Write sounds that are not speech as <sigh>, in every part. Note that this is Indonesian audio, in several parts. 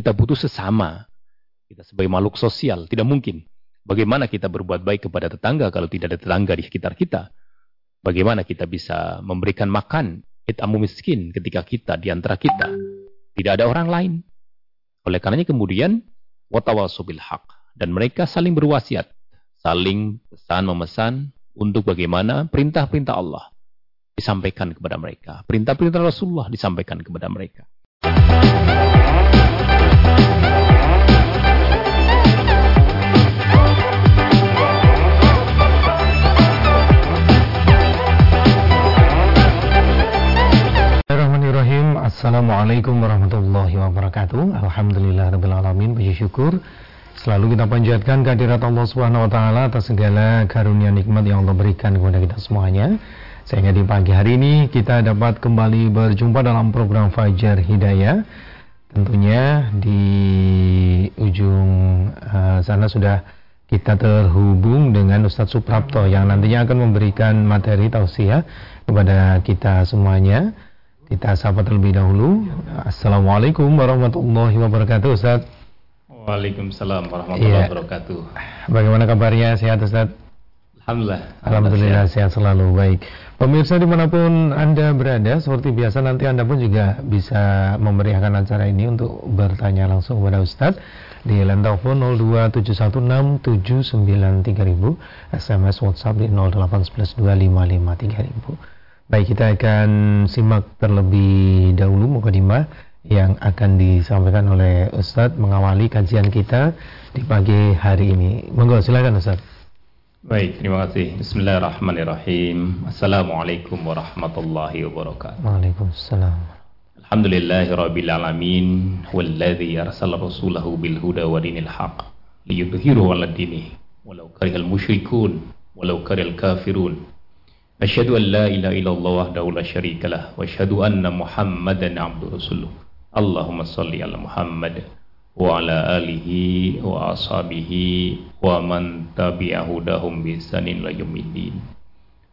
Kita butuh sesama. Kita sebagai makhluk sosial, tidak mungkin. Bagaimana kita berbuat baik kepada tetangga kalau tidak ada tetangga di sekitar kita? Bagaimana kita bisa memberikan makan itamu miskin ketika kita di antara kita tidak ada orang lain? Oleh karenanya kemudian watawasubil haq dan mereka saling berwasiat, saling pesan memesan untuk bagaimana perintah-perintah Allah disampaikan kepada mereka, perintah-perintah Rasulullah disampaikan kepada mereka. Assalamualaikum warahmatullahi wabarakatuh. Alhamdulillah rabbil alamin. Puji syukur selalu kita panjatkan kehadirat Allah Subhanahu wa taala atas segala karunia nikmat yang Allah berikan kepada kita semuanya. Sehingga di pagi hari ini kita dapat kembali berjumpa dalam program Fajar Hidayah. Tentunya di ujung uh, sana sudah kita terhubung dengan Ustadz Suprapto yang nantinya akan memberikan materi tausiah kepada kita semuanya. Kita sapa terlebih dahulu. Assalamualaikum warahmatullahi wabarakatuh, Ustaz. Waalaikumsalam warahmatullahi ya. wabarakatuh. Bagaimana kabarnya? Sehat, Ustaz? Alhamdulillah. Alhamdulillah sehat. sehat selalu. Baik. Pemirsa di mana pun Anda berada, seperti biasa nanti Anda pun juga bisa memeriahkan acara ini untuk bertanya langsung kepada Ustaz di line telepon 02716793000, SMS WhatsApp di 08112553000. Baik, kita akan simak terlebih dahulu mukadimah yang akan disampaikan oleh Ustadz mengawali kajian kita di pagi hari ini. Monggo silakan Ustadz. Baik, terima kasih. Bismillahirrahmanirrahim. Assalamualaikum warahmatullahi wabarakatuh. Waalaikumsalam. Alhamdulillahi rabbil alamin walladzi arsala rasulahu bil huda wa dinil haq liyudhhiru 'ala dini walau karihal musyrikun walau karihal kafirun. Asyhadu an la ilaha illallah wahdahu la syarikalah wa asyhadu anna Muhammadan abduhu rasuluh. Allahumma shalli ala Muhammad wa ala alihi wa ashabihi wa man tabi'ahu dahum bi ihsanin ila yaumiddin.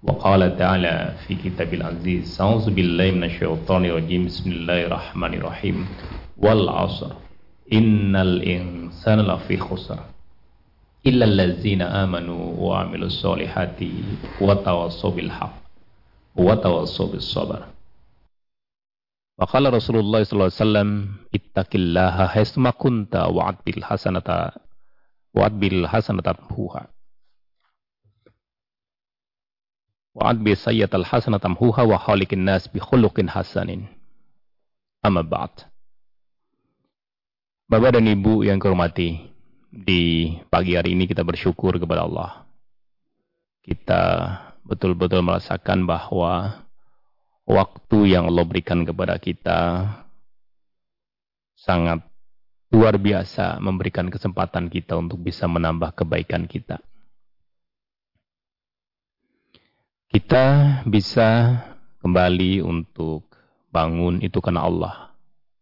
Wa qala ta'ala fi kitabil aziz, a'udzu billahi minasyaitonir rajim. Bismillahirrahmanirrahim. Wal 'ashr. Innal insana lafi khusr illal ladzina amanu wa amilus solihati wa tawassaw bil haq wa tawassaw bis sabar. Wa qala Rasulullah sallallahu alaihi wasallam ittaqillaha haitsuma kunta wa'ad bil hasanata wa'ad bil hasanata huha. Wa'ad bi sayyatal hasanata huha wa khaliqin nas bi khuluqin hasanin. Amma ba'd. Bapak dan Ibu yang kehormati, di pagi hari ini kita bersyukur kepada Allah. Kita betul-betul merasakan bahwa waktu yang Allah berikan kepada kita sangat luar biasa memberikan kesempatan kita untuk bisa menambah kebaikan kita. Kita bisa kembali untuk bangun itu karena Allah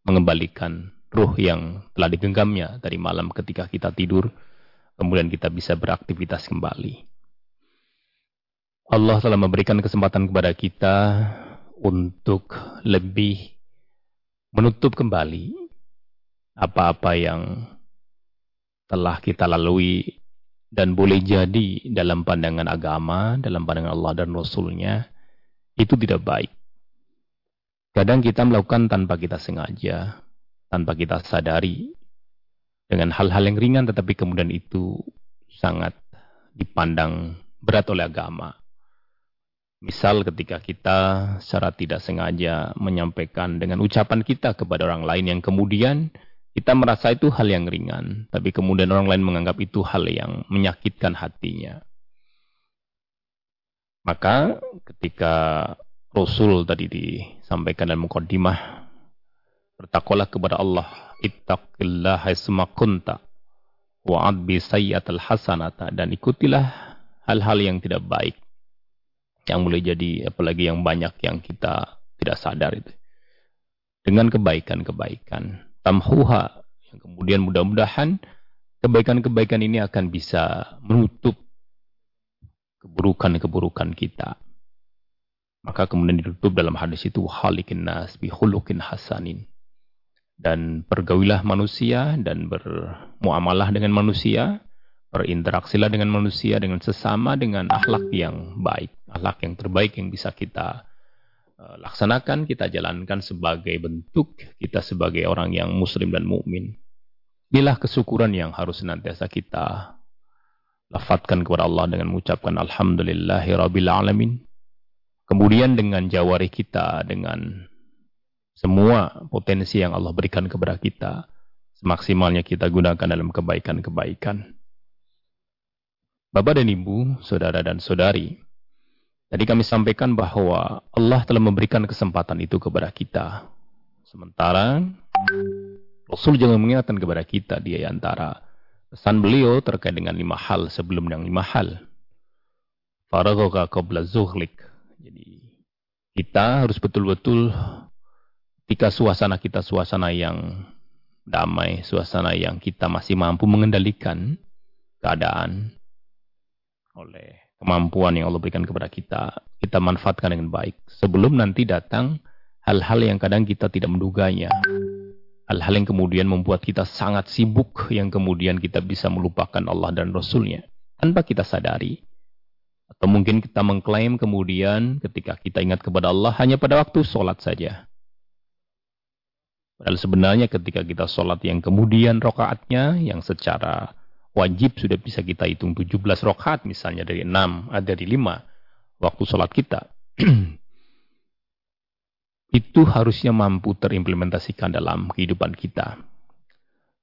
mengembalikan ruh yang telah digenggamnya dari malam ketika kita tidur, kemudian kita bisa beraktivitas kembali. Allah telah memberikan kesempatan kepada kita untuk lebih menutup kembali apa-apa yang telah kita lalui dan boleh jadi dalam pandangan agama, dalam pandangan Allah dan Rasulnya, itu tidak baik. Kadang kita melakukan tanpa kita sengaja, tanpa kita sadari dengan hal-hal yang ringan tetapi kemudian itu sangat dipandang berat oleh agama. Misal ketika kita secara tidak sengaja menyampaikan dengan ucapan kita kepada orang lain yang kemudian kita merasa itu hal yang ringan, tapi kemudian orang lain menganggap itu hal yang menyakitkan hatinya. Maka ketika Rasul tadi disampaikan dalam mukaddimah Bertakwalah kepada Allah. Ittaqillah haitsuma kunta. Wa'ad bi sayyatal hasanata. Dan ikutilah hal-hal yang tidak baik. Yang boleh jadi apalagi yang banyak yang kita tidak sadar itu. Dengan kebaikan-kebaikan. Tamhuha. Yang kemudian mudah-mudahan kebaikan-kebaikan ini akan bisa menutup keburukan-keburukan kita. Maka kemudian ditutup dalam hadis itu halikin nas bi hasanin dan bergaulilah manusia dan bermuamalah dengan manusia, berinteraksilah dengan manusia dengan sesama dengan akhlak yang baik, akhlak yang terbaik yang bisa kita uh, laksanakan, kita jalankan sebagai bentuk kita sebagai orang yang muslim dan mukmin. Inilah kesyukuran yang harus senantiasa kita lafadkan kepada Allah dengan mengucapkan alhamdulillahi rabbil alamin. Kemudian dengan jawari kita, dengan semua potensi yang Allah berikan kepada kita, semaksimalnya kita gunakan dalam kebaikan-kebaikan. Bapak dan Ibu, saudara dan saudari, tadi kami sampaikan bahwa Allah telah memberikan kesempatan itu kepada kita. Sementara Rasul jangan mengingatkan kepada kita dia antara pesan beliau terkait dengan lima hal sebelum yang lima hal. Faragoka qabla zuhlik. Jadi kita harus betul-betul ketika suasana kita suasana yang damai, suasana yang kita masih mampu mengendalikan keadaan oleh kemampuan yang Allah berikan kepada kita, kita manfaatkan dengan baik. Sebelum nanti datang hal-hal yang kadang kita tidak menduganya. Hal-hal yang kemudian membuat kita sangat sibuk, yang kemudian kita bisa melupakan Allah dan Rasulnya. Tanpa kita sadari. Atau mungkin kita mengklaim kemudian ketika kita ingat kepada Allah hanya pada waktu sholat saja. Padahal sebenarnya ketika kita sholat yang kemudian rokaatnya yang secara wajib sudah bisa kita hitung 17 rokaat misalnya dari 6, ada dari 5 waktu sholat kita. <clears throat> itu harusnya mampu terimplementasikan dalam kehidupan kita.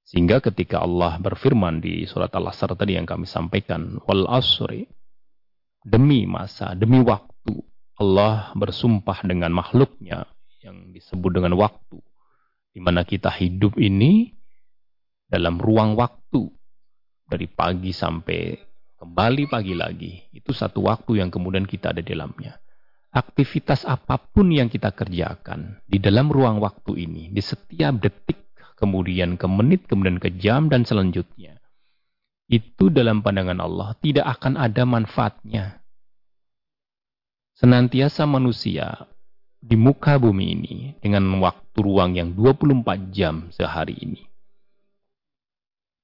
Sehingga ketika Allah berfirman di surat Al-Asr tadi yang kami sampaikan, wal asri Demi masa, demi waktu. Allah bersumpah dengan makhluknya yang disebut dengan waktu. Di mana kita hidup ini dalam ruang waktu. Dari pagi sampai kembali pagi lagi. Itu satu waktu yang kemudian kita ada di dalamnya. Aktivitas apa pun yang kita kerjakan di dalam ruang waktu ini, di setiap detik, kemudian ke menit, kemudian ke jam, dan selanjutnya itu dalam pandangan Allah tidak akan ada manfaatnya. Senantiasa manusia di muka bumi ini dengan waktu ruang yang 24 jam sehari ini.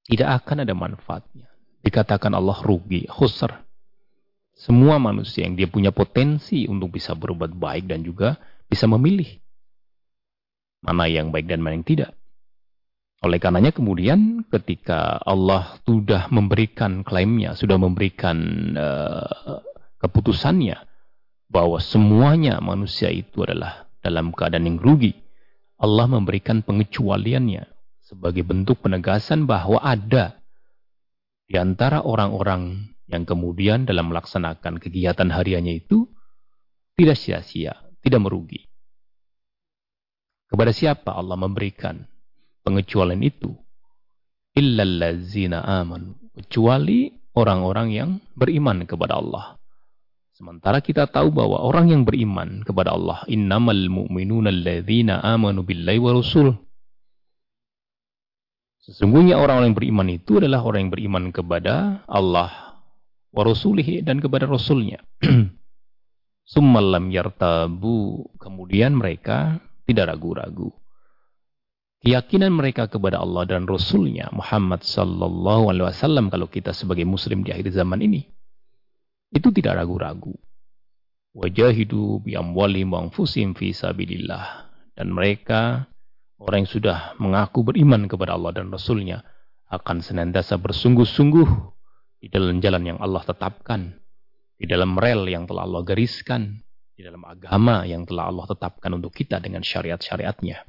Tidak akan ada manfaatnya. Dikatakan Allah rugi, khusr. Semua manusia yang dia punya potensi untuk bisa berbuat baik dan juga bisa memilih. Mana yang baik dan mana yang tidak. Oleh karenanya kemudian ketika Allah sudah memberikan klaimnya, sudah memberikan uh, keputusannya bahwa semuanya manusia itu adalah dalam keadaan yang rugi, Allah memberikan pengecualiannya sebagai bentuk penegasan bahwa ada di antara orang-orang yang kemudian dalam melaksanakan kegiatan hariannya itu tidak sia-sia, tidak merugi. Kepada siapa Allah memberikan pengecualian itu? Illallazina aman kecuali orang-orang yang beriman kepada Allah sementara kita tahu bahwa orang yang beriman kepada Allah innamal mu'minuna alladzina amanu billahi wa rasul Sesungguhnya orang-orang yang beriman itu adalah orang yang beriman kepada Allah wa rasulihi dan kepada rasulnya. <clears throat> Summalam yartabu. Kemudian mereka tidak ragu-ragu keyakinan mereka kepada Allah dan Rasulnya Muhammad Sallallahu Alaihi Wasallam kalau kita sebagai Muslim di akhir zaman ini itu tidak ragu-ragu. Wajahidu biamwali mangfusim fi sabilillah dan mereka orang yang sudah mengaku beriman kepada Allah dan Rasulnya akan senantiasa bersungguh-sungguh di dalam jalan yang Allah tetapkan, di dalam rel yang telah Allah gariskan, di dalam agama yang telah Allah tetapkan untuk kita dengan syariat-syariatnya.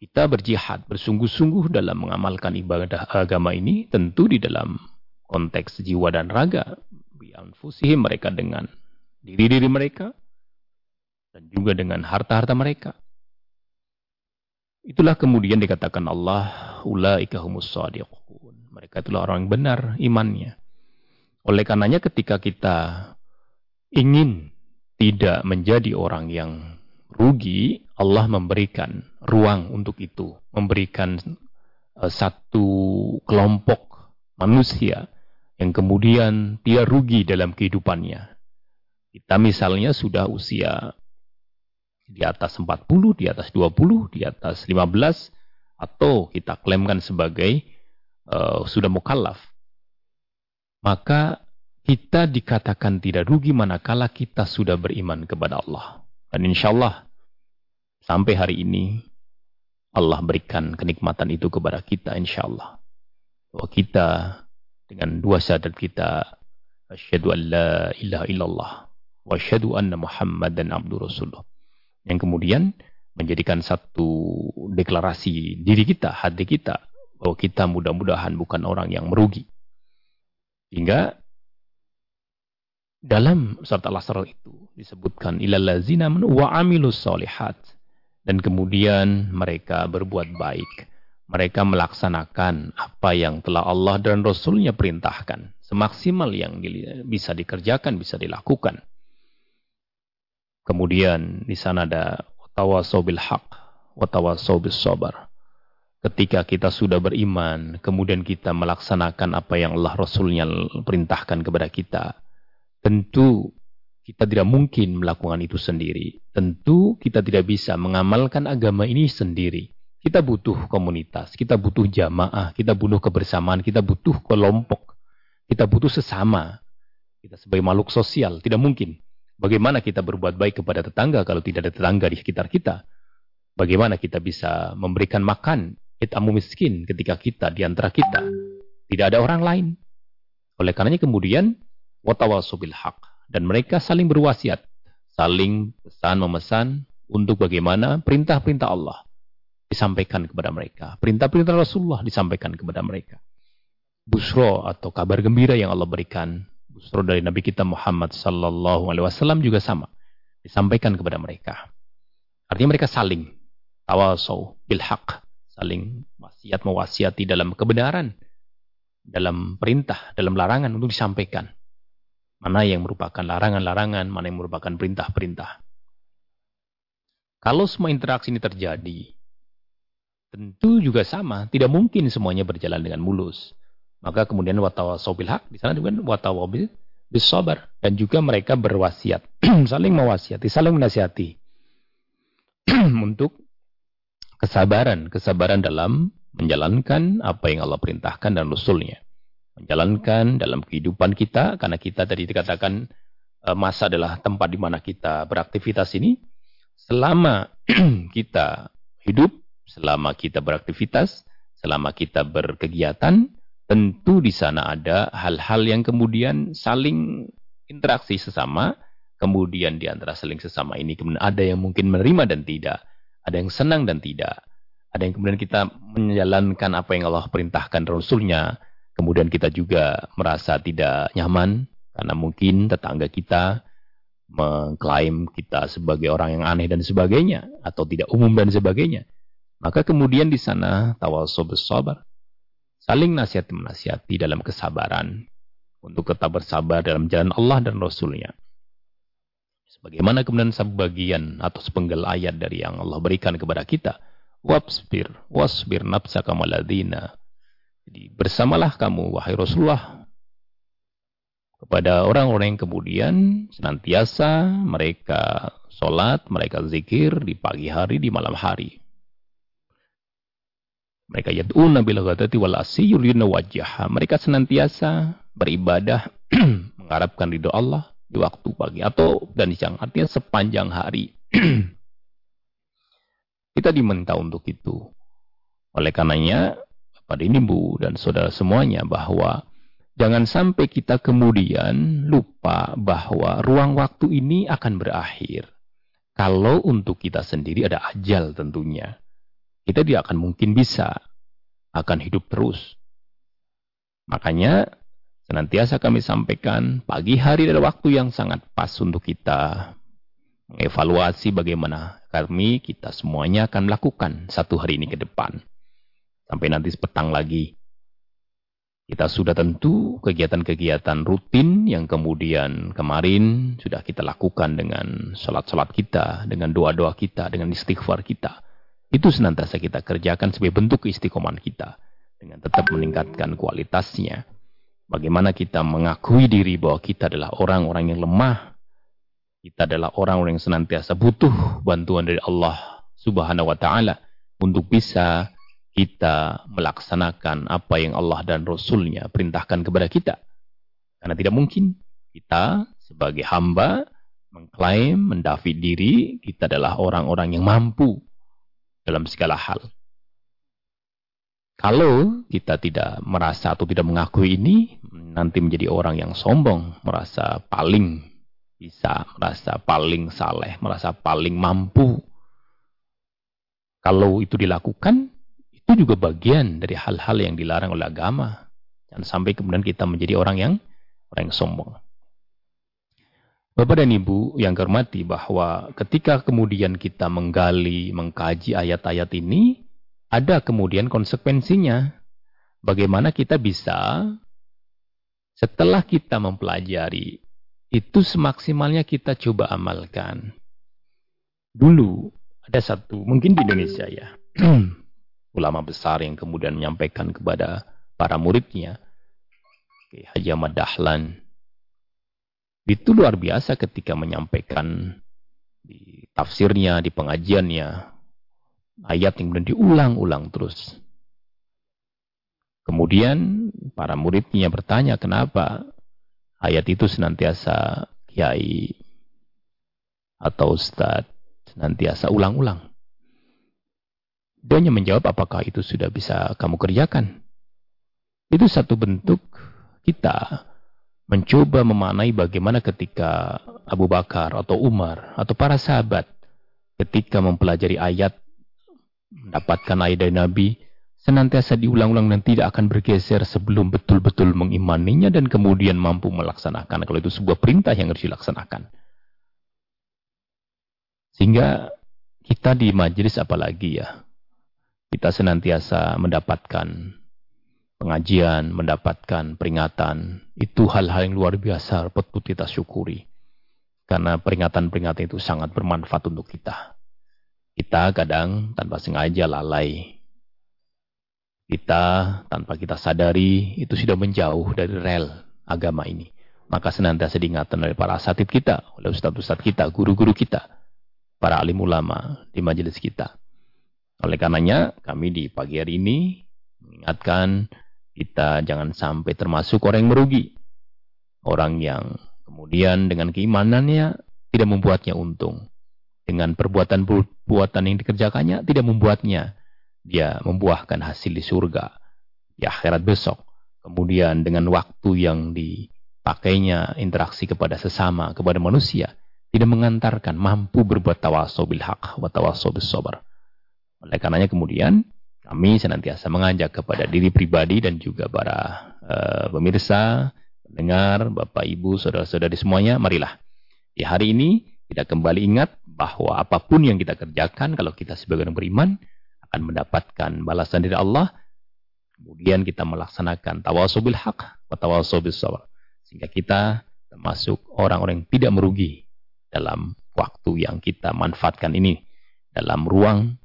Kita berjihad, bersungguh-sungguh dalam mengamalkan ibadah agama ini, tentu di dalam konteks jiwa dan raga. Bianfusihim mereka dengan diri-diri mereka, dan juga dengan harta-harta mereka. Itulah kemudian dikatakan Allah, ulaika humus. Mereka itulah orang yang benar imannya. Oleh karenanya ketika kita ingin tidak menjadi orang yang rugi, Allah memberikan ruang untuk itu, memberikan uh, satu kelompok manusia yang kemudian dia rugi dalam kehidupannya. Kita misalnya sudah usia di atas 40, di atas 20, di atas 15, atau kita klaimkan sebagai uh, sudah mukallaf, maka kita dikatakan tidak rugi manakala kita sudah beriman kepada Allah. Dan insya Allah, sampai hari ini, Allah berikan kenikmatan itu kepada kita insya Allah. Bahwa kita dengan dua syahadat kita, asyhadu an la ilaha illallah wa asyhadu anna muhammadan abdu rasulullah. Yang kemudian menjadikan satu deklarasi diri kita, hati kita, bahwa kita mudah-mudahan bukan orang yang merugi. Hingga dalam surat Al-Asr itu disebutkan ilal lazina wa amilus solihat dan kemudian mereka berbuat baik. Mereka melaksanakan apa yang telah Allah dan Rasulnya perintahkan. Semaksimal yang bisa dikerjakan, bisa dilakukan. Kemudian di sana ada tawasau bil haq, watawasau bis sabar. Ketika kita sudah beriman, kemudian kita melaksanakan apa yang Allah Rasulnya perintahkan kepada kita, tentu kita tidak mungkin melakukan itu sendiri. Tentu kita tidak bisa mengamalkan agama ini sendiri. Kita butuh komunitas, kita butuh jamaah, kita butuh kebersamaan, kita butuh kelompok, kita butuh sesama. Kita sebagai makhluk sosial, tidak mungkin. Bagaimana kita berbuat baik kepada tetangga kalau tidak ada tetangga di sekitar kita? Bagaimana kita bisa memberikan makan itamu miskin ketika kita di antara kita tidak ada orang lain? Oleh karenanya kemudian watawasubil haq dan mereka saling berwasiat, saling pesan memesan untuk bagaimana perintah-perintah Allah disampaikan kepada mereka, perintah-perintah Rasulullah disampaikan kepada mereka. Busro atau kabar gembira yang Allah berikan, busro dari Nabi kita Muhammad sallallahu alaihi wasallam juga sama, disampaikan kepada mereka. Artinya mereka saling tawasau bil haq, saling wasiat mewasiati dalam kebenaran, dalam perintah, dalam larangan untuk disampaikan. Mana yang merupakan larangan-larangan, mana yang merupakan perintah-perintah. Kalau semua interaksi ini terjadi, tentu juga sama. Tidak mungkin semuanya berjalan dengan mulus. Maka kemudian watawasobil hak, di sana juga watawabil bisabar. Dan juga mereka berwasiat, <clears throat> saling mewasiati, saling menasihati. <clears throat> untuk kesabaran, kesabaran dalam menjalankan apa yang Allah perintahkan dan Rasulnya menjalankan dalam kehidupan kita karena kita tadi dikatakan eh, masa adalah tempat di mana kita beraktivitas ini selama <clears throat> kita hidup selama kita beraktivitas selama kita berkegiatan tentu di sana ada hal-hal yang kemudian saling interaksi sesama kemudian di antara saling sesama ini kemudian ada yang mungkin menerima dan tidak ada yang senang dan tidak ada yang kemudian kita menjalankan apa yang Allah perintahkan Rasulnya Kemudian kita juga merasa tidak nyaman karena mungkin tetangga kita mengklaim kita sebagai orang yang aneh dan sebagainya atau tidak umum dan sebagainya. Maka kemudian di sana tawasul sabar. Saling nasihat menasihati dalam kesabaran untuk tetap bersabar dalam jalan Allah dan Rasulnya. Sebagaimana kemudian sebagian atau sepenggal ayat dari yang Allah berikan kepada kita. Wabsbir, wasbir nafsaka maladina jadi bersamalah kamu wahai Rasulullah kepada orang-orang yang kemudian senantiasa mereka sholat, mereka zikir di pagi hari, di malam hari. Mereka yad'una bil ghadati wal asyi yuriduna wajah. Mereka senantiasa beribadah <clears throat> mengharapkan ridho Allah di waktu pagi atau dan siang artinya sepanjang hari. <clears throat> Kita diminta untuk itu. Oleh karenanya pada ini Bu dan saudara semuanya bahwa jangan sampai kita kemudian lupa bahwa ruang waktu ini akan berakhir. Kalau untuk kita sendiri ada ajal tentunya. Kita tidak akan mungkin bisa akan hidup terus. Makanya senantiasa kami sampaikan pagi hari adalah waktu yang sangat pas untuk kita mengevaluasi bagaimana kami kita semuanya akan melakukan satu hari ini ke depan. Sampai nanti petang lagi. Kita sudah tentu kegiatan-kegiatan rutin yang kemudian kemarin sudah kita lakukan dengan sholat-sholat kita, dengan doa-doa kita, dengan istighfar kita. Itu senantiasa kita kerjakan sebagai bentuk istiqomah kita. Dengan tetap meningkatkan kualitasnya. Bagaimana kita mengakui diri bahwa kita adalah orang-orang yang lemah. Kita adalah orang-orang yang senantiasa butuh bantuan dari Allah Subhanahu wa taala untuk bisa kita melaksanakan apa yang Allah dan Rasulnya perintahkan kepada kita. Karena tidak mungkin kita sebagai hamba mengklaim, mendafid diri, kita adalah orang-orang yang mampu dalam segala hal. Kalau kita tidak merasa atau tidak mengakui ini, nanti menjadi orang yang sombong, merasa paling bisa, merasa paling saleh, merasa paling mampu. Kalau itu dilakukan, itu juga bagian dari hal-hal yang dilarang oleh agama. Dan sampai kemudian kita menjadi orang yang orang yang sombong. Bapak dan Ibu yang hormati bahwa ketika kemudian kita menggali, mengkaji ayat-ayat ini, ada kemudian konsekuensinya. Bagaimana kita bisa setelah kita mempelajari itu semaksimalnya kita coba amalkan. Dulu ada satu, mungkin di Indonesia ya, <clears throat> ulama besar yang kemudian menyampaikan kepada para muridnya, Haji Ahmad Dahlan, itu luar biasa ketika menyampaikan di tafsirnya, di pengajiannya, ayat yang kemudian diulang-ulang terus. Kemudian para muridnya bertanya kenapa ayat itu senantiasa kiai atau ustadz senantiasa ulang-ulang. Dia hanya menjawab apakah itu sudah bisa kamu kerjakan. Itu satu bentuk kita mencoba memaknai bagaimana ketika Abu Bakar atau Umar atau para sahabat ketika mempelajari ayat mendapatkan ayat dari Nabi senantiasa diulang-ulang dan tidak akan bergeser sebelum betul-betul mengimaninya dan kemudian mampu melaksanakan. Kalau itu sebuah perintah yang harus dilaksanakan. Sehingga kita di majelis apalagi ya, kita senantiasa mendapatkan pengajian, mendapatkan peringatan. Itu hal-hal yang luar biasa patut kita syukuri. Karena peringatan-peringatan itu sangat bermanfaat untuk kita. Kita kadang tanpa sengaja lalai kita tanpa kita sadari itu sudah menjauh dari rel agama ini. Maka senantiasa diingatkan oleh para asatid kita, oleh ustadz-ustadz kita, guru-guru kita, para alim ulama di majelis kita. Oleh karenanya kami di pagi hari ini mengingatkan kita jangan sampai termasuk orang yang merugi. Orang yang kemudian dengan keimanannya tidak membuatnya untung. Dengan perbuatan-perbuatan yang dikerjakannya tidak membuatnya dia membuahkan hasil di surga di akhirat besok. Kemudian dengan waktu yang dipakainya interaksi kepada sesama, kepada manusia, tidak mengantarkan mampu berbuat tawasul bil haq wa tawasul bis sabar. Oleh karenanya kemudian kami senantiasa mengajak kepada diri pribadi dan juga para uh, pemirsa, pendengar, Bapak Ibu, saudara-saudari semuanya, marilah di hari ini kita kembali ingat bahwa apa pun yang kita kerjakan kalau kita sebagai orang beriman akan mendapatkan balasan dari Allah. Kemudian kita melaksanakan tawasul bil haq wa tawasul bis sabr. Sehingga kita termasuk orang-orang yang tidak merugi dalam waktu yang kita manfaatkan ini dalam ruang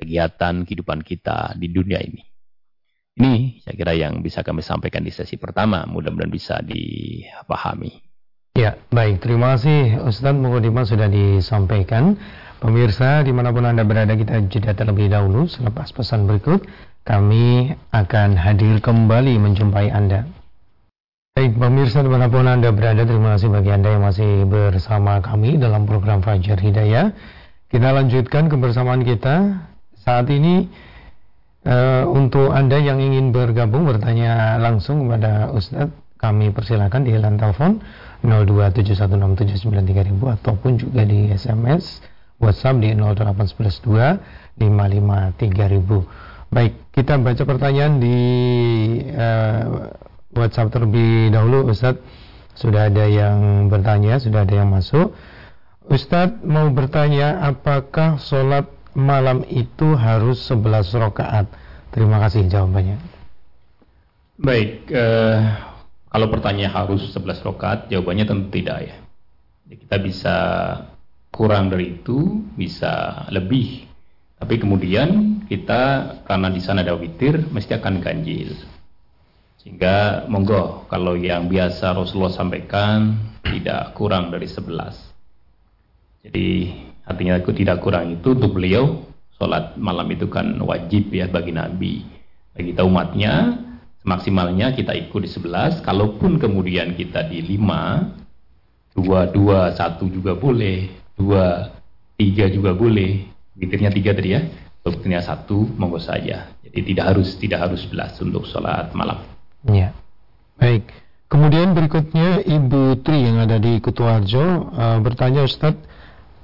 kegiatan kehidupan kita di dunia ini. Ini saya kira yang bisa kami sampaikan di sesi pertama. Mudah-mudahan bisa dipahami. Ya, baik. Terima kasih Ustadz Mukadimah sudah disampaikan. Pemirsa, di mana pun Anda berada, kita jeda terlebih dahulu. Selepas pesan berikut, kami akan hadir kembali menjumpai Anda. Baik, pemirsa di mana pun Anda berada, terima kasih bagi Anda yang masih bersama kami dalam program Fajar Hidayah. Kita lanjutkan kebersamaan kita. Saat ini, uh, untuk Anda yang ingin bergabung, bertanya langsung kepada Ustadz, kami persilakan di line telepon 02716793000 ataupun juga di SMS WhatsApp di 08112 553.000. Baik, kita baca pertanyaan di uh, WhatsApp terlebih dahulu Ustaz. Sudah ada yang bertanya, sudah ada yang masuk. Ustadz mau bertanya apakah sholat malam itu harus 11 rakaat? Terima kasih jawabannya. Baik, uh, kalau pertanyaan harus 11 rakaat, jawabannya tentu tidak ya. Kita bisa kurang dari itu bisa lebih tapi kemudian kita karena di sana ada witir mesti akan ganjil sehingga monggo kalau yang biasa Rasulullah sampaikan tidak kurang dari 11 Jadi artinya tidak kurang itu untuk beliau sholat malam itu kan wajib ya bagi Nabi. Bagi kita umatnya semaksimalnya kita ikut di 11. Kalaupun kemudian kita di 5, 2, 2, 1 juga boleh, 2, 3 juga boleh. Witirnya 3 tadi ya. Witirnya 1 monggo saja. Jadi tidak harus tidak harus 11 untuk sholat malam. Ya. Baik. Kemudian berikutnya Ibu Tri yang ada di Kutuarjo uh, bertanya Ustadz,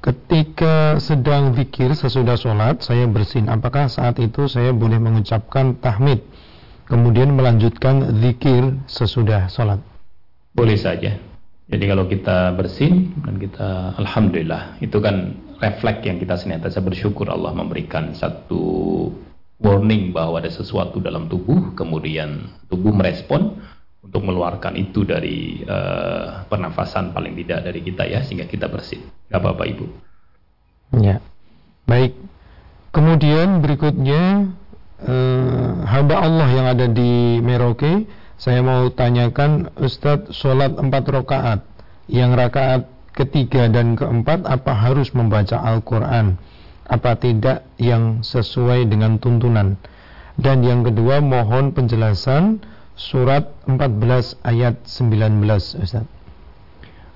ketika sedang zikir sesudah sholat saya bersin, apakah saat itu saya boleh mengucapkan tahmid kemudian melanjutkan zikir sesudah sholat? Boleh saja. Jadi kalau kita bersin dan kita Alhamdulillah itu kan refleks yang kita senantiasa bersyukur Allah memberikan satu warning bahwa ada sesuatu dalam tubuh kemudian tubuh merespon untuk mengeluarkan itu dari uh, pernafasan paling tidak dari kita ya sehingga kita bersih. Gak apa-apa ibu. Ya, baik. Kemudian berikutnya uh, hamba Allah yang ada di Merauke, saya mau tanyakan Ustadz sholat empat rakaat, yang rakaat ketiga dan keempat apa harus membaca Al-Quran? Apa tidak yang sesuai dengan tuntunan? Dan yang kedua mohon penjelasan surat 14 ayat 19 Ustaz.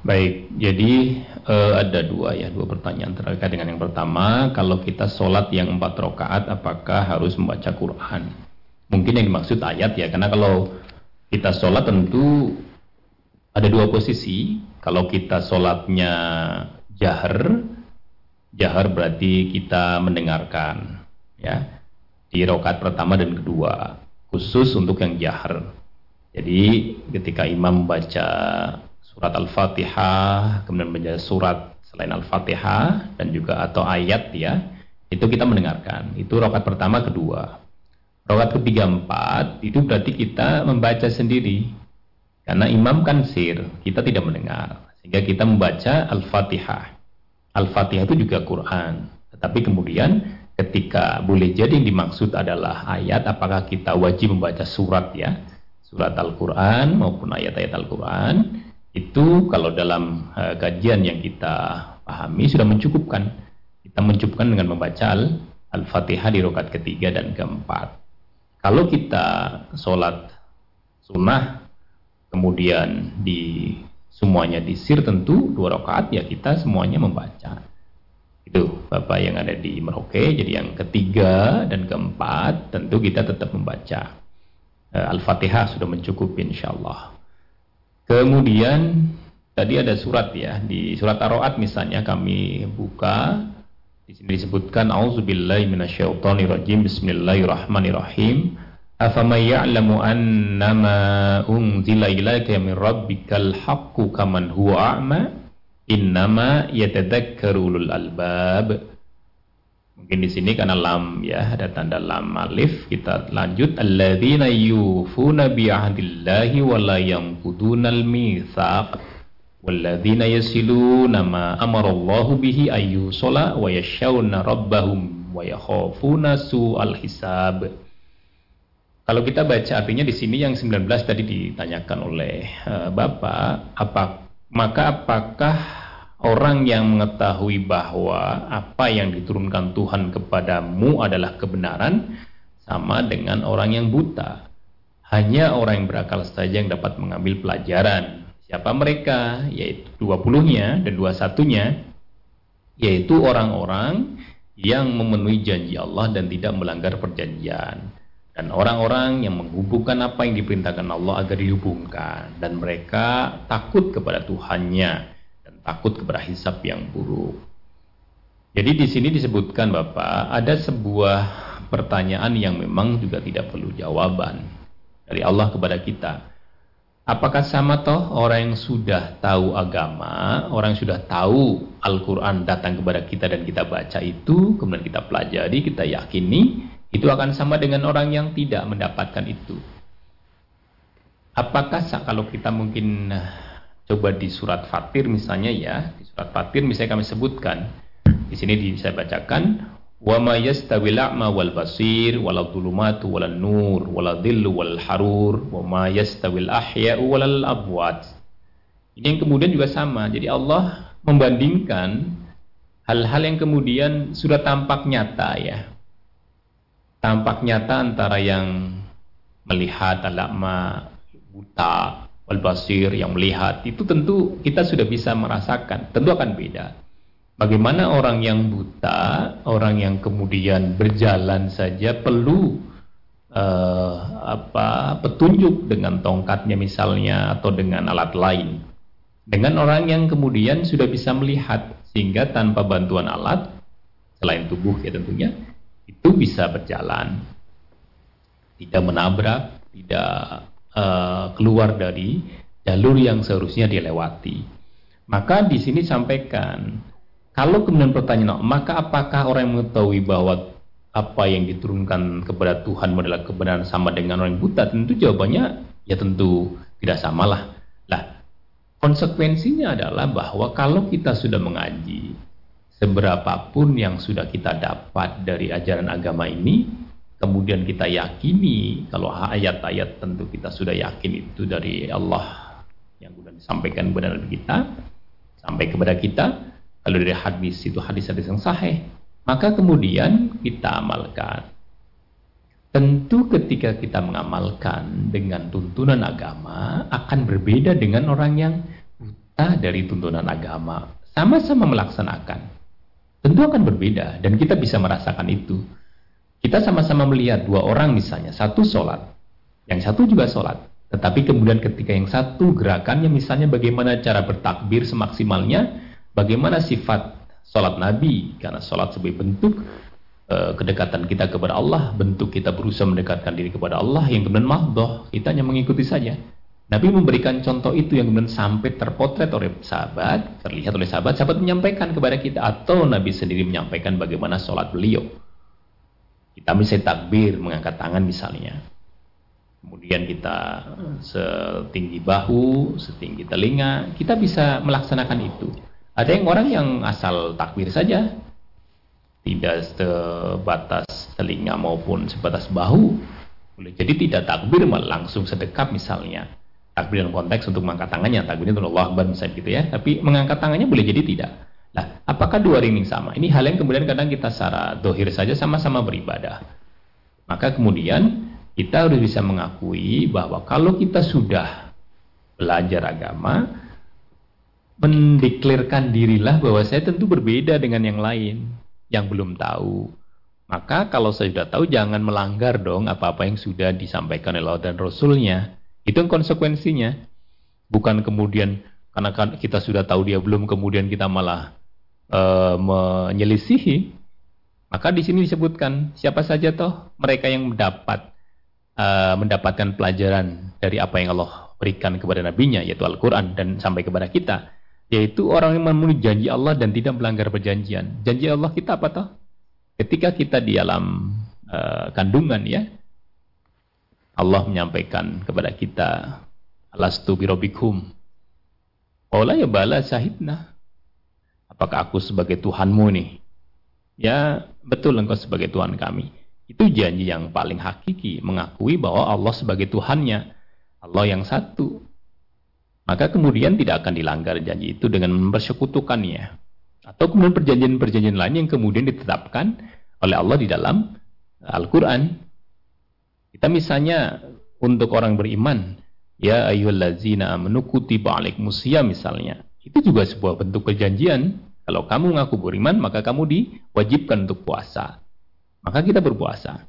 Baik, jadi uh, ada dua ya, dua pertanyaan terkait dengan yang pertama, kalau kita sholat yang empat rakaat, apakah harus membaca Quran? Mungkin yang dimaksud ayat ya, karena kalau kita sholat tentu ada dua posisi. Kalau kita sholatnya jahar, jahar berarti kita mendengarkan, ya, di rakaat pertama dan kedua khusus untuk yang jahar. Jadi ketika imam membaca surat Al-Fatihah, kemudian membaca surat selain Al-Fatihah dan juga atau ayat ya, itu kita mendengarkan. Itu rokat pertama, kedua. Rokat ketiga, empat, itu berarti kita membaca sendiri. Karena imam kan sir, kita tidak mendengar. Sehingga kita membaca Al-Fatihah. Al-Fatihah itu juga Quran. Tetapi kemudian ketika boleh jadi yang dimaksud adalah ayat apakah kita wajib membaca surat ya? Surat Al-Quran maupun ayat-ayat Al-Quran. Itu kalau dalam uh, kajian yang kita pahami sudah mencukupkan. Kita mencukupkan dengan membaca Al-Fatihah di rokat ketiga dan keempat. Kalau kita sholat sunnah kemudian di semuanya disir tentu dua rakaat ya kita semuanya membaca itu Bapak yang ada di Merauke. Jadi yang ketiga dan keempat tentu kita tetap membaca. Uh, Al-Fatihah sudah mencukupi insya Allah. Kemudian tadi ada surat ya. Di surat Ar-Ra'd misalnya kami buka. Di sini disebutkan auzubillahi minasyaitonirrajim. Bismillahirrahmanirrahim. Afaman ya'lamu annama unzila ilaika min rabbikal haqqu kaman huwa a'ma innama yatadzakkaru ulul albab. Mungkin di sini karena lam ya ada tanda lam alif. Kita lanjut. Alladzina yufuna bi ahdillahi wa la yanqudunal mitsaq walladzina yasiluna ma amarallahu bihi ayyusala wa yashawna rabbahum wa yakhafuna su'al hisab. Kalau kita baca artinya di sini yang 19 tadi ditanyakan oleh uh, Bapak apa maka apakah orang yang mengetahui bahwa apa yang diturunkan Tuhan kepadamu adalah kebenaran sama dengan orang yang buta? Hanya orang yang berakal saja yang dapat mengambil pelajaran. Siapa mereka? Yaitu dua puluhnya dan dua satunya, yaitu orang-orang yang memenuhi janji Allah dan tidak melanggar perjanjian dan orang-orang yang menghubungkan apa yang diperintahkan Allah agar dihubungkan dan mereka takut kepada Tuhannya dan takut kepada hisab yang buruk. Jadi di sini disebutkan Bapak ada sebuah pertanyaan yang memang juga tidak perlu jawaban dari Allah kepada kita. Apakah sama toh orang yang sudah tahu agama, orang yang sudah tahu Al-Quran datang kepada kita dan kita baca itu, kemudian kita pelajari, kita yakini, itu akan sama dengan orang yang tidak mendapatkan itu. Apakah kalau kita mungkin eh, coba di surat Fatir misalnya ya, di surat Fatir misalnya kami sebutkan, di sini saya bacakan, wa ma yastawil a'ma wal basir wal dhulumatu wal nur wal dhillu wal harur wa ma yastawil ahya'u wal Ini yang kemudian juga sama. Jadi Allah membandingkan hal-hal yang kemudian sudah tampak nyata ya. Tampak nyata antara yang melihat alama buta wal basir yang melihat itu tentu kita sudah bisa merasakan tentu akan beda. Bagaimana orang yang buta orang yang kemudian berjalan saja perlu uh, apa petunjuk dengan tongkatnya misalnya atau dengan alat lain. Dengan orang yang kemudian sudah bisa melihat sehingga tanpa bantuan alat selain tubuh ya tentunya itu bisa berjalan. Tidak menabrak tidak uh, keluar dari jalur yang seharusnya dilewati. Maka di sini sampaikan kalau kemudian pertanyaan maka apakah orang yang mengetahui bahwa apa yang diturunkan kepada Tuhan adalah kebenaran sama dengan orang buta? Tentu jawabannya ya tentu tidak samalah. Lah konsekuensinya adalah bahwa kalau kita sudah mengaji seberapapun yang sudah kita dapat dari ajaran agama ini, kemudian kita yakini kalau ayat-ayat tentu kita sudah yakin itu dari Allah yang sudah disampaikan kepada Nabi kita sampai kepada kita kalau dari hadis itu hadis-hadis yang sahih maka kemudian kita amalkan. Tentu ketika kita mengamalkan dengan tuntunan agama akan berbeda dengan orang yang buta dari tuntunan agama. Sama-sama melaksanakan tentu akan berbeda dan kita bisa merasakan itu. Kita sama-sama melihat dua orang misalnya, satu sholat, yang satu juga sholat. Tetapi kemudian ketika yang satu gerakannya misalnya bagaimana cara bertakbir semaksimalnya, bagaimana sifat sholat Nabi, karena sholat sebagai bentuk uh, kedekatan kita kepada Allah, bentuk kita berusaha mendekatkan diri kepada Allah, yang kemudian mahdoh, kita hanya mengikuti saja. Nabi memberikan contoh itu yang kemudian sampai terpotret oleh sahabat, terlihat oleh sahabat, sahabat menyampaikan kepada kita atau Nabi sendiri menyampaikan bagaimana sholat beliau. Kita bisa takbir, mengangkat tangan misalnya. Kemudian kita setinggi bahu, setinggi telinga, kita bisa melaksanakan itu. Ada yang orang yang asal takbir saja, tidak sebatas telinga maupun sebatas bahu. Boleh jadi tidak takbir malah langsung sedekap misalnya takbir dalam konteks untuk mengangkat tangannya takbirnya untuk Allah Akbar misalnya gitu ya. Tapi mengangkat tangannya boleh jadi tidak. Nah apakah dua ini sama? Ini hal yang kemudian kadang kita secara dohir saja sama-sama beribadah. Maka kemudian kita harus bisa mengakui bahwa kalau kita sudah belajar agama mendeklirkan dirilah bahwa saya tentu berbeda dengan yang lain yang belum tahu. Maka kalau saya sudah tahu jangan melanggar dong apa-apa yang sudah disampaikan oleh Allah dan Rasulnya itu konsekuensinya. Bukan kemudian karena kan kita sudah tahu dia belum kemudian kita malah uh, menyelisihi. Maka di sini disebutkan siapa saja toh mereka yang mendapat uh, mendapatkan pelajaran dari apa yang Allah berikan kepada nabinya yaitu Al-Qur'an dan sampai kepada kita yaitu orang yang memenuhi janji Allah dan tidak melanggar perjanjian. Janji Allah kita apa toh? Ketika kita di alam uh, kandungan ya, Allah menyampaikan kepada kita alastu birobikum Ola ya bala syahidna apakah aku sebagai Tuhanmu nih? Ya betul engkau sebagai Tuhan kami. Itu janji yang paling hakiki mengakui bahwa Allah sebagai Tuhannya Allah yang satu. Maka kemudian tidak akan dilanggar janji itu dengan mempersekutukannya atau kemudian perjanjian-perjanjian lain yang kemudian ditetapkan oleh Allah di dalam Al-Quran kita misalnya untuk orang beriman, ya ayyuhallazina amanu kutiba alaikumusiyam misalnya. Itu juga sebuah bentuk perjanjian. Kalau kamu ngaku beriman, maka kamu diwajibkan untuk puasa. Maka kita berpuasa.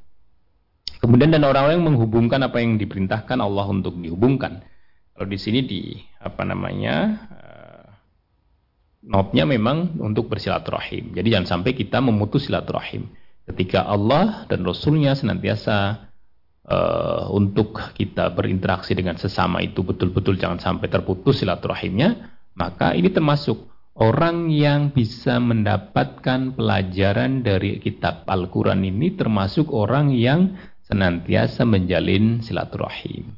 Kemudian dan orang-orang yang menghubungkan apa yang diperintahkan Allah untuk dihubungkan. Kalau di sini di apa namanya uh, notnya memang untuk bersilaturahim. Jadi jangan sampai kita memutus silaturahim. Ketika Allah dan Rasulnya senantiasa uh, untuk kita berinteraksi dengan sesama itu betul-betul jangan sampai terputus silaturahimnya, maka ini termasuk orang yang bisa mendapatkan pelajaran dari kitab Al-Quran ini termasuk orang yang senantiasa menjalin silaturahim.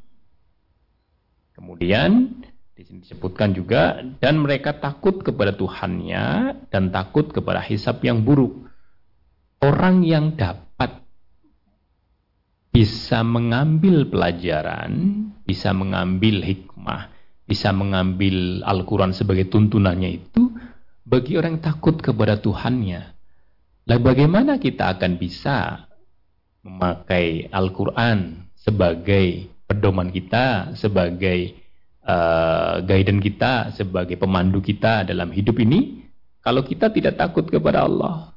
Kemudian disebutkan juga dan mereka takut kepada Tuhannya dan takut kepada hisap yang buruk. Orang yang dapat bisa mengambil pelajaran, bisa mengambil hikmah, bisa mengambil Al-Quran sebagai tuntunannya itu bagi orang yang takut kepada Tuhannya. Lah bagaimana kita akan bisa memakai Al-Quran sebagai pedoman kita, sebagai uh, guidance kita, sebagai pemandu kita dalam hidup ini, kalau kita tidak takut kepada Allah.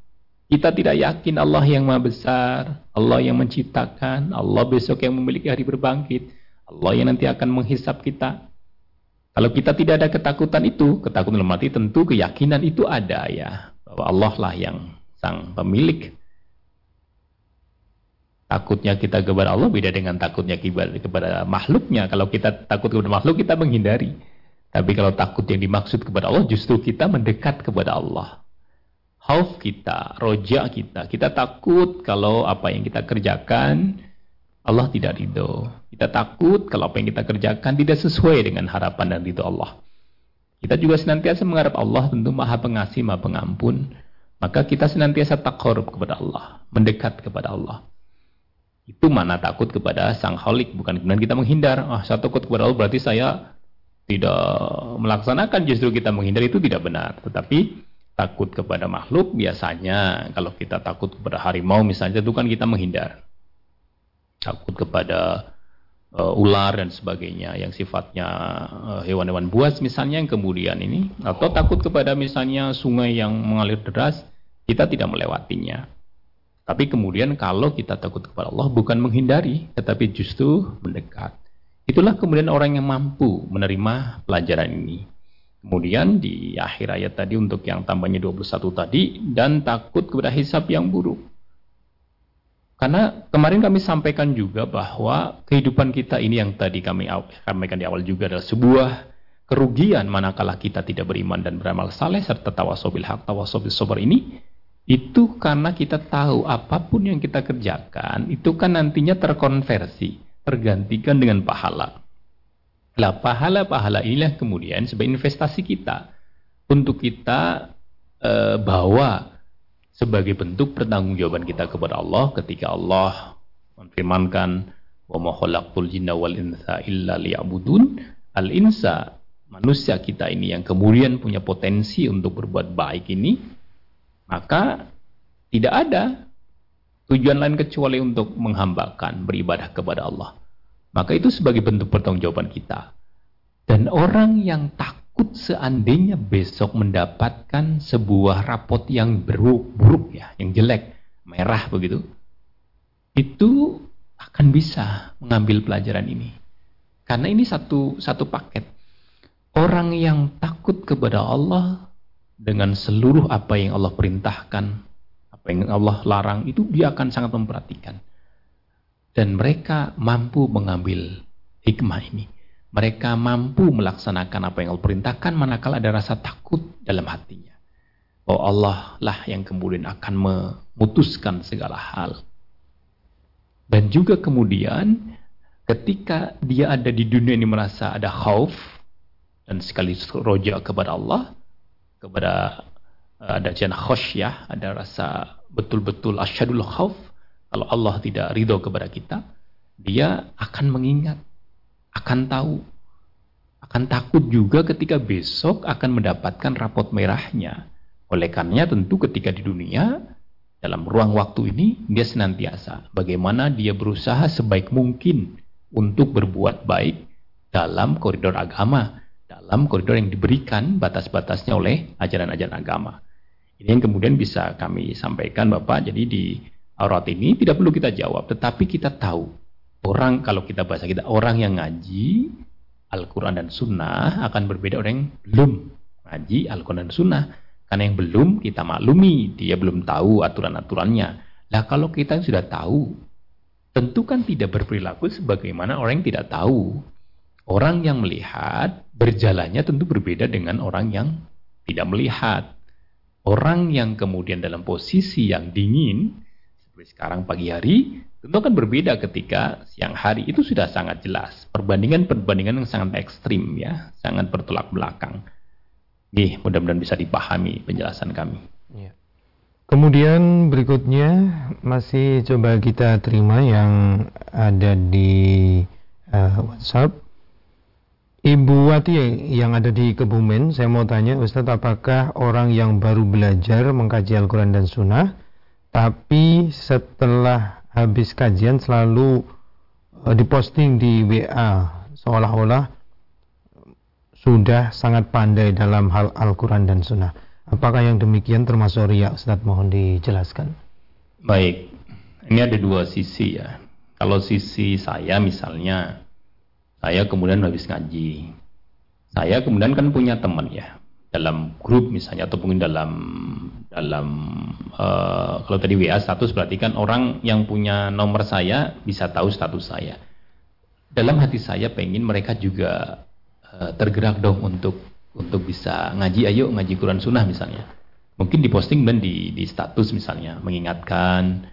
Kita tidak yakin Allah yang maha besar, Allah yang menciptakan, Allah besok yang memiliki hari berbangkit, Allah yang nanti akan menghisap kita. Kalau kita tidak ada ketakutan itu, ketakutan mati tentu keyakinan itu ada ya. Bahwa Allah lah yang sang pemilik. Takutnya kita kepada Allah beda dengan takutnya kepada makhluknya. Kalau kita takut kepada makhluk, kita menghindari. Tapi kalau takut yang dimaksud kepada Allah, justru kita mendekat kepada Allah. Hauf kita, roja kita. Kita takut kalau apa yang kita kerjakan, Allah tidak ridho. Kita takut kalau apa yang kita kerjakan tidak sesuai dengan harapan dan ridho Allah. Kita juga senantiasa mengharap Allah tentu maha pengasih, maha pengampun. Maka kita senantiasa takarub kepada Allah, mendekat kepada Allah. Itu mana takut kepada sang holik, bukan kemudian kita menghindar. Ah, saya takut kepada Allah berarti saya tidak melaksanakan justru kita menghindar itu tidak benar. Tetapi takut kepada makhluk biasanya kalau kita takut kepada harimau misalnya itu kan kita menghindar. Takut kepada uh, ular dan sebagainya yang sifatnya uh, hewan-hewan buas misalnya yang kemudian ini atau takut kepada misalnya sungai yang mengalir deras kita tidak melewatinya. Tapi kemudian kalau kita takut kepada Allah bukan menghindari tetapi justru mendekat. Itulah kemudian orang yang mampu menerima pelajaran ini kemudian di akhir ayat tadi untuk yang tambahnya 21 tadi dan takut kepada hisap yang buruk karena kemarin kami sampaikan juga bahwa kehidupan kita ini yang tadi kami sampaikan di awal juga adalah sebuah kerugian manakala kita tidak beriman dan beramal saleh serta tawasobil hak tawasobil sobar ini itu karena kita tahu apa pun yang kita kerjakan itu kan nantinya terkonversi tergantikan dengan pahala. Lah pahala-pahala inilah kemudian sebagai investasi kita. Untuk kita e, bawa sebagai bentuk pertanggungjawaban kita kepada Allah ketika Allah menfirmankan wa ma khalaqtul jinna wal insa illa liya'budun. Al insa manusia kita ini yang kemudian punya potensi untuk berbuat baik ini maka tidak ada tujuan lain kecuali untuk menghambakan beribadah kepada Allah maka itu sebagai bentuk pertanggungjawaban kita dan orang yang takut seandainya besok mendapatkan sebuah rapot yang buruk, buruk ya, yang jelek, merah begitu, itu akan bisa mengambil pelajaran ini. Karena ini satu satu paket. Orang yang takut kepada Allah dengan seluruh apa yang Allah perintahkan, apa yang Allah larang, itu dia akan sangat memperhatikan. Dan mereka mampu mengambil hikmah ini. Mereka mampu melaksanakan apa yang Allah perintahkan manakala ada rasa takut dalam hatinya. Oh Allah lah yang kemudian akan memutuskan segala hal. Dan juga kemudian ketika dia ada di dunia ini merasa ada khauf dan sekali roja kepada Allah, kepada eh, ada jan khosyah, ada rasa betul-betul asyadul khauf, kalau Allah tidak ridho kepada kita, dia akan mengingat akan tahu, akan takut juga ketika besok akan mendapatkan rapot merahnya. Oleh karenanya tentu ketika di dunia, dalam ruang waktu ini, dia senantiasa bagaimana dia berusaha sebaik mungkin untuk berbuat baik dalam koridor agama, dalam koridor yang diberikan batas-batasnya oleh ajaran-ajaran agama. Ini yang kemudian bisa kami sampaikan Bapak, jadi di aurat ini tidak perlu kita jawab, tetapi kita tahu Orang kalau kita bahasa kita orang yang ngaji Al-Quran dan Sunnah akan berbeda orang yang belum ngaji Al-Quran dan Sunnah. Karena yang belum kita maklumi, dia belum tahu aturan-aturannya. Lah kalau kita sudah tahu, tentu kan tidak berperilaku sebagaimana orang yang tidak tahu. Orang yang melihat berjalannya tentu berbeda dengan orang yang tidak melihat. Orang yang kemudian dalam posisi yang dingin, seperti sekarang pagi hari, Tentu kan berbeda ketika siang hari itu sudah sangat jelas. Perbandingan-perbandingan yang sangat ekstrim ya, sangat bertolak belakang. Nih, mudah-mudahan bisa dipahami penjelasan kami. Ya. Kemudian berikutnya masih coba kita terima yang ada di uh, WhatsApp. Ibu Wati yang ada di Kebumen, saya mau tanya Ustadz apakah orang yang baru belajar mengkaji Al-Quran dan Sunnah, tapi setelah habis kajian selalu uh, diposting di WA seolah-olah sudah sangat pandai dalam hal Al-Quran dan Sunnah. Apakah yang demikian termasuk riak Ustadz? Mohon dijelaskan. Baik, ini ada dua sisi ya. Kalau sisi saya misalnya, saya kemudian habis ngaji. Saya kemudian kan punya teman ya dalam grup misalnya atau mungkin dalam dalam uh, kalau tadi WA status berarti kan orang yang punya nomor saya bisa tahu status saya. Dalam hati saya pengen mereka juga uh, tergerak dong untuk untuk bisa ngaji ayo ngaji Quran Sunnah misalnya. Mungkin diposting dan di, di status misalnya mengingatkan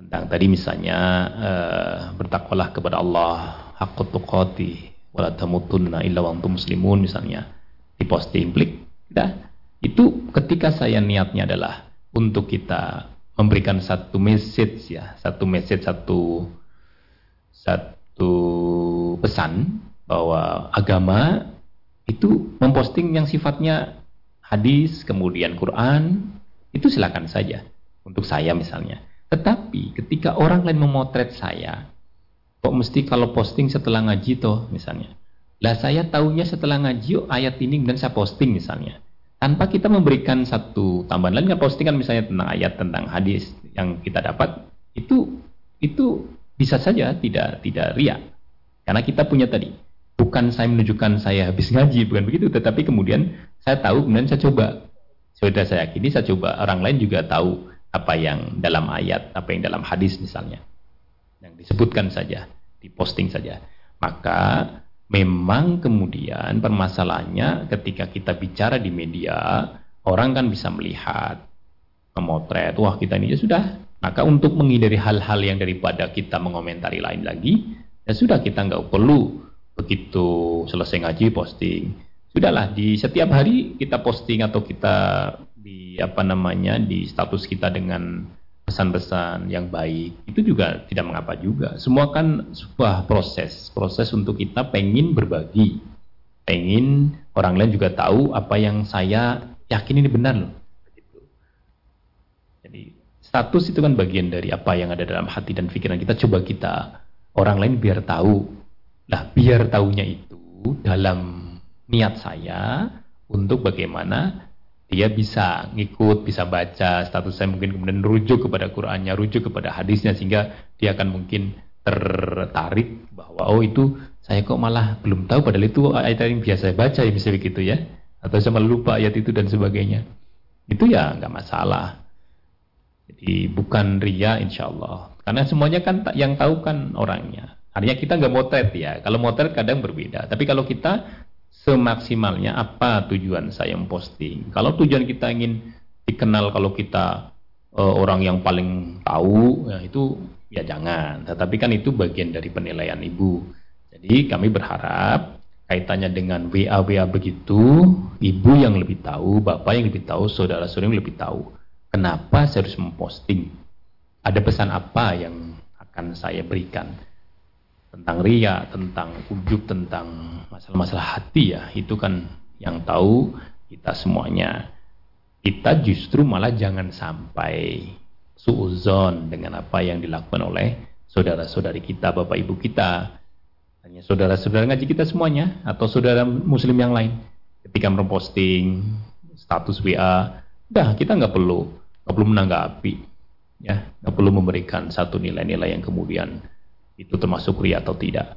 tentang tadi misalnya uh, bertakwalah kepada Allah haqqut tuqati wala tamutunna illa wa muslimun misalnya diposting klik dah itu ketika saya niatnya adalah untuk kita memberikan satu message ya satu message satu satu pesan bahwa agama itu memposting yang sifatnya hadis kemudian Quran itu silakan saja untuk saya misalnya tetapi ketika orang lain memotret saya Kok mesti kalau posting setelah ngaji toh misalnya. Lah saya tahunya setelah ngaji oh, ayat ini dan saya posting misalnya. Tanpa kita memberikan satu tambahan lain postingan misalnya tentang ayat tentang hadis yang kita dapat itu itu bisa saja tidak tidak riak. Karena kita punya tadi bukan saya menunjukkan saya habis ngaji bukan begitu tetapi kemudian saya tahu kemudian saya coba sudah saya yakini saya coba orang lain juga tahu apa yang dalam ayat apa yang dalam hadis misalnya yang disebutkan saja, diposting saja. Maka memang kemudian permasalahannya ketika kita bicara di media, orang kan bisa melihat, memotret, wah kita ini ya sudah. Maka untuk menghindari hal-hal yang daripada kita mengomentari lain lagi, ya sudah kita nggak perlu begitu selesai ngaji posting. Sudahlah di setiap hari kita posting atau kita di apa namanya di status kita dengan pesan-pesan yang baik itu juga tidak mengapa juga. Semua kan sebuah proses proses untuk kita pengen berbagi pengen orang lain juga tahu apa yang saya yakin ini benar loh. Jadi status itu kan bagian dari apa yang ada dalam hati dan pikiran kita. Coba kita orang lain biar tahu. Lah biar tahunya itu dalam niat saya untuk bagaimana dia bisa ngikut, bisa baca status saya mungkin kemudian rujuk kepada Qurannya, rujuk kepada hadisnya sehingga dia akan mungkin tertarik bahwa oh itu saya kok malah belum tahu padahal itu ayat yang biasa saya baca ya bisa begitu ya. Atau malah lupa ayat itu dan sebagainya. Itu ya nggak masalah. Jadi bukan ria insya Allah. Karena semuanya kan yang tahu kan orangnya. Artinya kita nggak motret ya. Kalau motret kadang berbeda. Tapi kalau kita semaksimalnya apa tujuan saya memposting. Kalau tujuan kita ingin dikenal kalau kita uh, orang yang paling tahu, ya itu ya jangan. Tetapi kan itu bagian dari penilaian ibu. Jadi kami berharap kaitannya dengan WA WA begitu, ibu yang lebih tahu, bapak yang lebih tahu, saudara-saudara yang lebih tahu. Kenapa saya harus memposting? Ada pesan apa yang akan saya berikan? Tentang ria, tentang ujub, tentang masalah-masalah hati ya, itu kan yang tahu kita semuanya. Kita justru malah jangan sampai suuzon dengan apa yang dilakukan oleh saudara-saudari kita, bapak ibu kita, hanya saudara-saudara ngaji kita semuanya atau saudara muslim yang lain. Ketika memposting status WA, dah kita nggak perlu nggak perlu menanggapi, ya nggak perlu memberikan satu nilai-nilai yang kemudian itu termasuk ria atau tidak.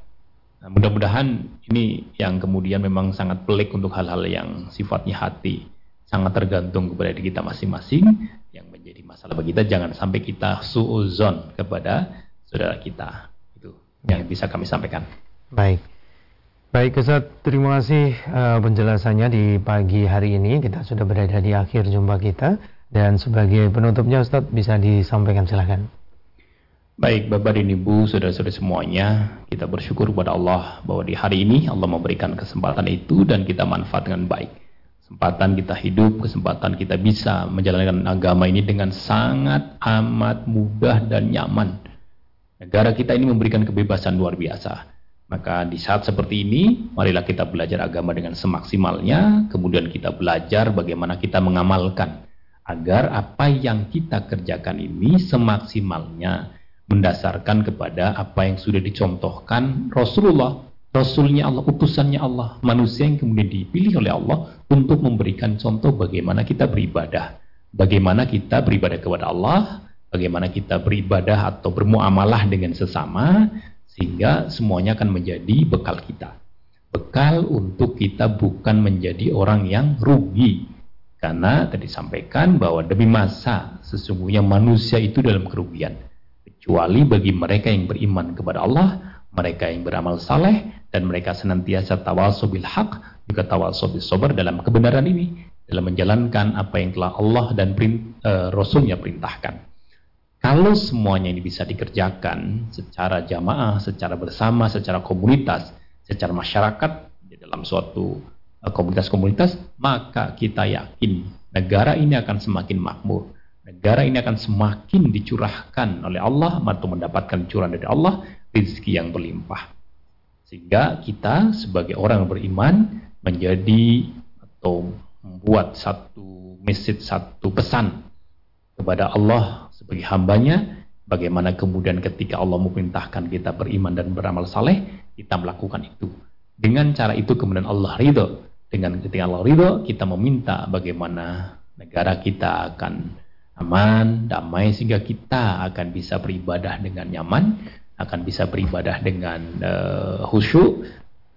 Nah, mudah-mudahan ini yang kemudian memang sangat pelik untuk hal-hal yang sifatnya hati, sangat tergantung kepada diri kita masing-masing. Yang menjadi masalah bagi kita jangan sampai kita suuzon kepada saudara kita. Itu yang bisa kami sampaikan. Baik. Baik Ustaz, terima kasih uh, penjelasannya di pagi hari ini. Kita sudah berada di akhir jumpa kita. Dan sebagai penutupnya Ustaz bisa disampaikan silahkan. Baik Bapak dan Ibu, saudara-saudara semuanya, kita bersyukur kepada Allah bahwa di hari ini Allah memberikan kesempatan itu dan kita manfaat dengan baik. Kesempatan kita hidup, kesempatan kita bisa menjalankan agama ini dengan sangat amat mudah dan nyaman. Negara kita ini memberikan kebebasan luar biasa. Maka di saat seperti ini, marilah kita belajar agama dengan semaksimalnya, kemudian kita belajar bagaimana kita mengamalkan agar apa yang kita kerjakan ini semaksimalnya mendasarkan kepada apa yang sudah dicontohkan Rasulullah, Rasulnya Allah, utusannya Allah, manusia yang kemudian dipilih oleh Allah untuk memberikan contoh bagaimana kita beribadah, bagaimana kita beribadah kepada Allah, bagaimana kita beribadah atau bermuamalah dengan sesama, sehingga semuanya akan menjadi bekal kita. Bekal untuk kita bukan menjadi orang yang rugi. Karena tadi sampaikan bahwa demi masa sesungguhnya manusia itu dalam kerugian. Kecuali bagi mereka yang beriman kepada Allah, mereka yang beramal saleh, dan mereka senantiasa tawasobil haq, juga tawasobil sobar dalam kebenaran ini, dalam menjalankan apa yang telah Allah dan perint, uh, Rasulnya perintahkan. Kalau semuanya ini bisa dikerjakan secara jamaah, secara bersama, secara komunitas, secara masyarakat di dalam suatu eh, komunitas-komunitas, maka kita yakin negara ini akan semakin makmur. Negara ini akan semakin dicurahkan oleh Allah atau mendapatkan curahan dari Allah rezeki yang berlimpah. Sehingga kita sebagai orang beriman menjadi atau membuat satu message, satu pesan kepada Allah sebagai hambanya, bagaimana kemudian ketika Allah memerintahkan kita beriman dan beramal saleh, kita melakukan itu. Dengan cara itu kemudian Allah ridho. Dengan ketika Allah ridho, kita meminta bagaimana negara kita akan aman, damai, sehingga kita akan bisa beribadah dengan nyaman, akan bisa beribadah dengan uh, khusyuk.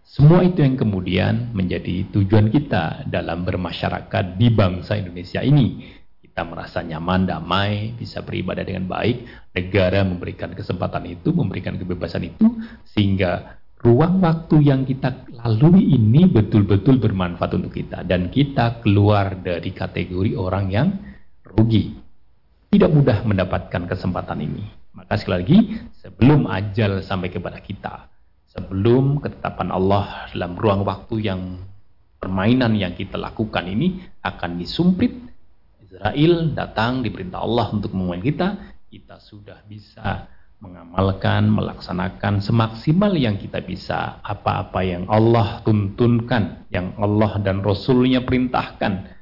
Semua itu yang kemudian menjadi tujuan kita dalam bermasyarakat di bangsa Indonesia ini kita merasa nyaman, damai, bisa beribadah dengan baik, negara memberikan kesempatan itu, memberikan kebebasan itu, sehingga ruang waktu yang kita lalui ini betul-betul bermanfaat untuk kita. Dan kita keluar dari kategori orang yang rugi. Tidak mudah mendapatkan kesempatan ini. Maka sekali lagi, sebelum ajal sampai kepada kita, sebelum ketetapan Allah dalam ruang waktu yang permainan yang kita lakukan ini akan disumprit Israel datang diperintah Allah untuk menemukan kita, kita sudah bisa mengamalkan, melaksanakan semaksimal yang kita bisa apa-apa yang Allah tuntunkan, yang Allah dan Rasulnya perintahkan.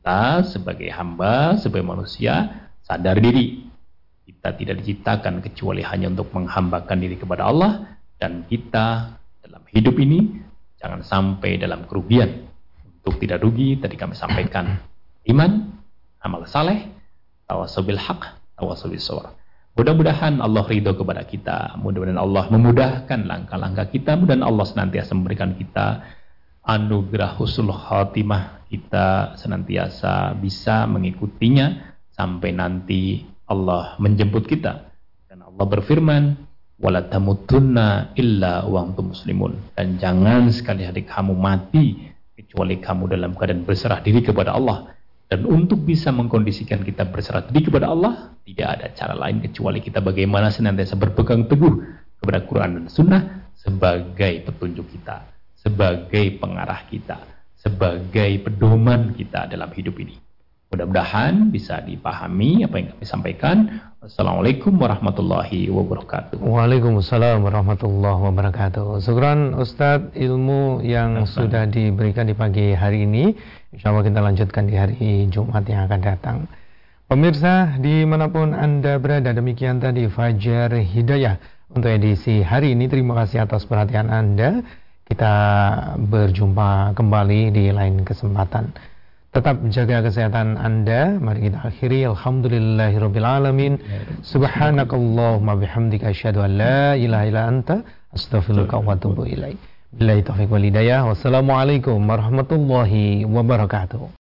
Kita sebagai hamba, sebagai manusia sadar diri. Kita tidak diciptakan kecuali hanya untuk menghambakan diri kepada Allah dan kita dalam hidup ini jangan sampai dalam kerugian. Untuk tidak rugi tadi kami sampaikan iman, amal saleh, tawasul haq, tawasul sabr. Mudah-mudahan Allah ridho kepada kita. Mudah-mudahan Allah memudahkan langkah-langkah kita. Mudah-mudahan Allah senantiasa memberikan kita anugerah husnul khatimah. Kita senantiasa bisa mengikutinya sampai nanti Allah menjemput kita. Dan Allah berfirman, wala tamutunna illa wa muslimun. Dan jangan sekali hari kamu mati kecuali kamu dalam keadaan berserah diri kepada Allah dan untuk bisa mengkondisikan kita berserah diri kepada Allah, tidak ada cara lain kecuali kita bagaimana senantiasa berpegang teguh kepada Quran dan Sunnah sebagai petunjuk kita, sebagai pengarah kita, sebagai pedoman kita dalam hidup ini. Mudah-mudahan bisa dipahami apa yang kami sampaikan. Assalamualaikum warahmatullahi wabarakatuh. Waalaikumsalam warahmatullahi wabarakatuh. Syukran Ustadz ilmu yang sudah diberikan di pagi hari ini. Insya Allah kita lanjutkan di hari Jumat yang akan datang. Pemirsa di mana pun Anda berada demikian tadi Fajar Hidayah untuk edisi hari ini. Terima kasih atas perhatian Anda. Kita berjumpa kembali di lain kesempatan. Tetap jaga kesehatan Anda. Mari kita akhiri. Alhamdulillahirrabbilalamin. Subhanakallahumma bihamdika asyhadu an la ilaha illa anta astaghfiruka wa atubu ilaik. Billahi taufiq wal hidayah. Wassalamualaikum warahmatullahi wabarakatuh.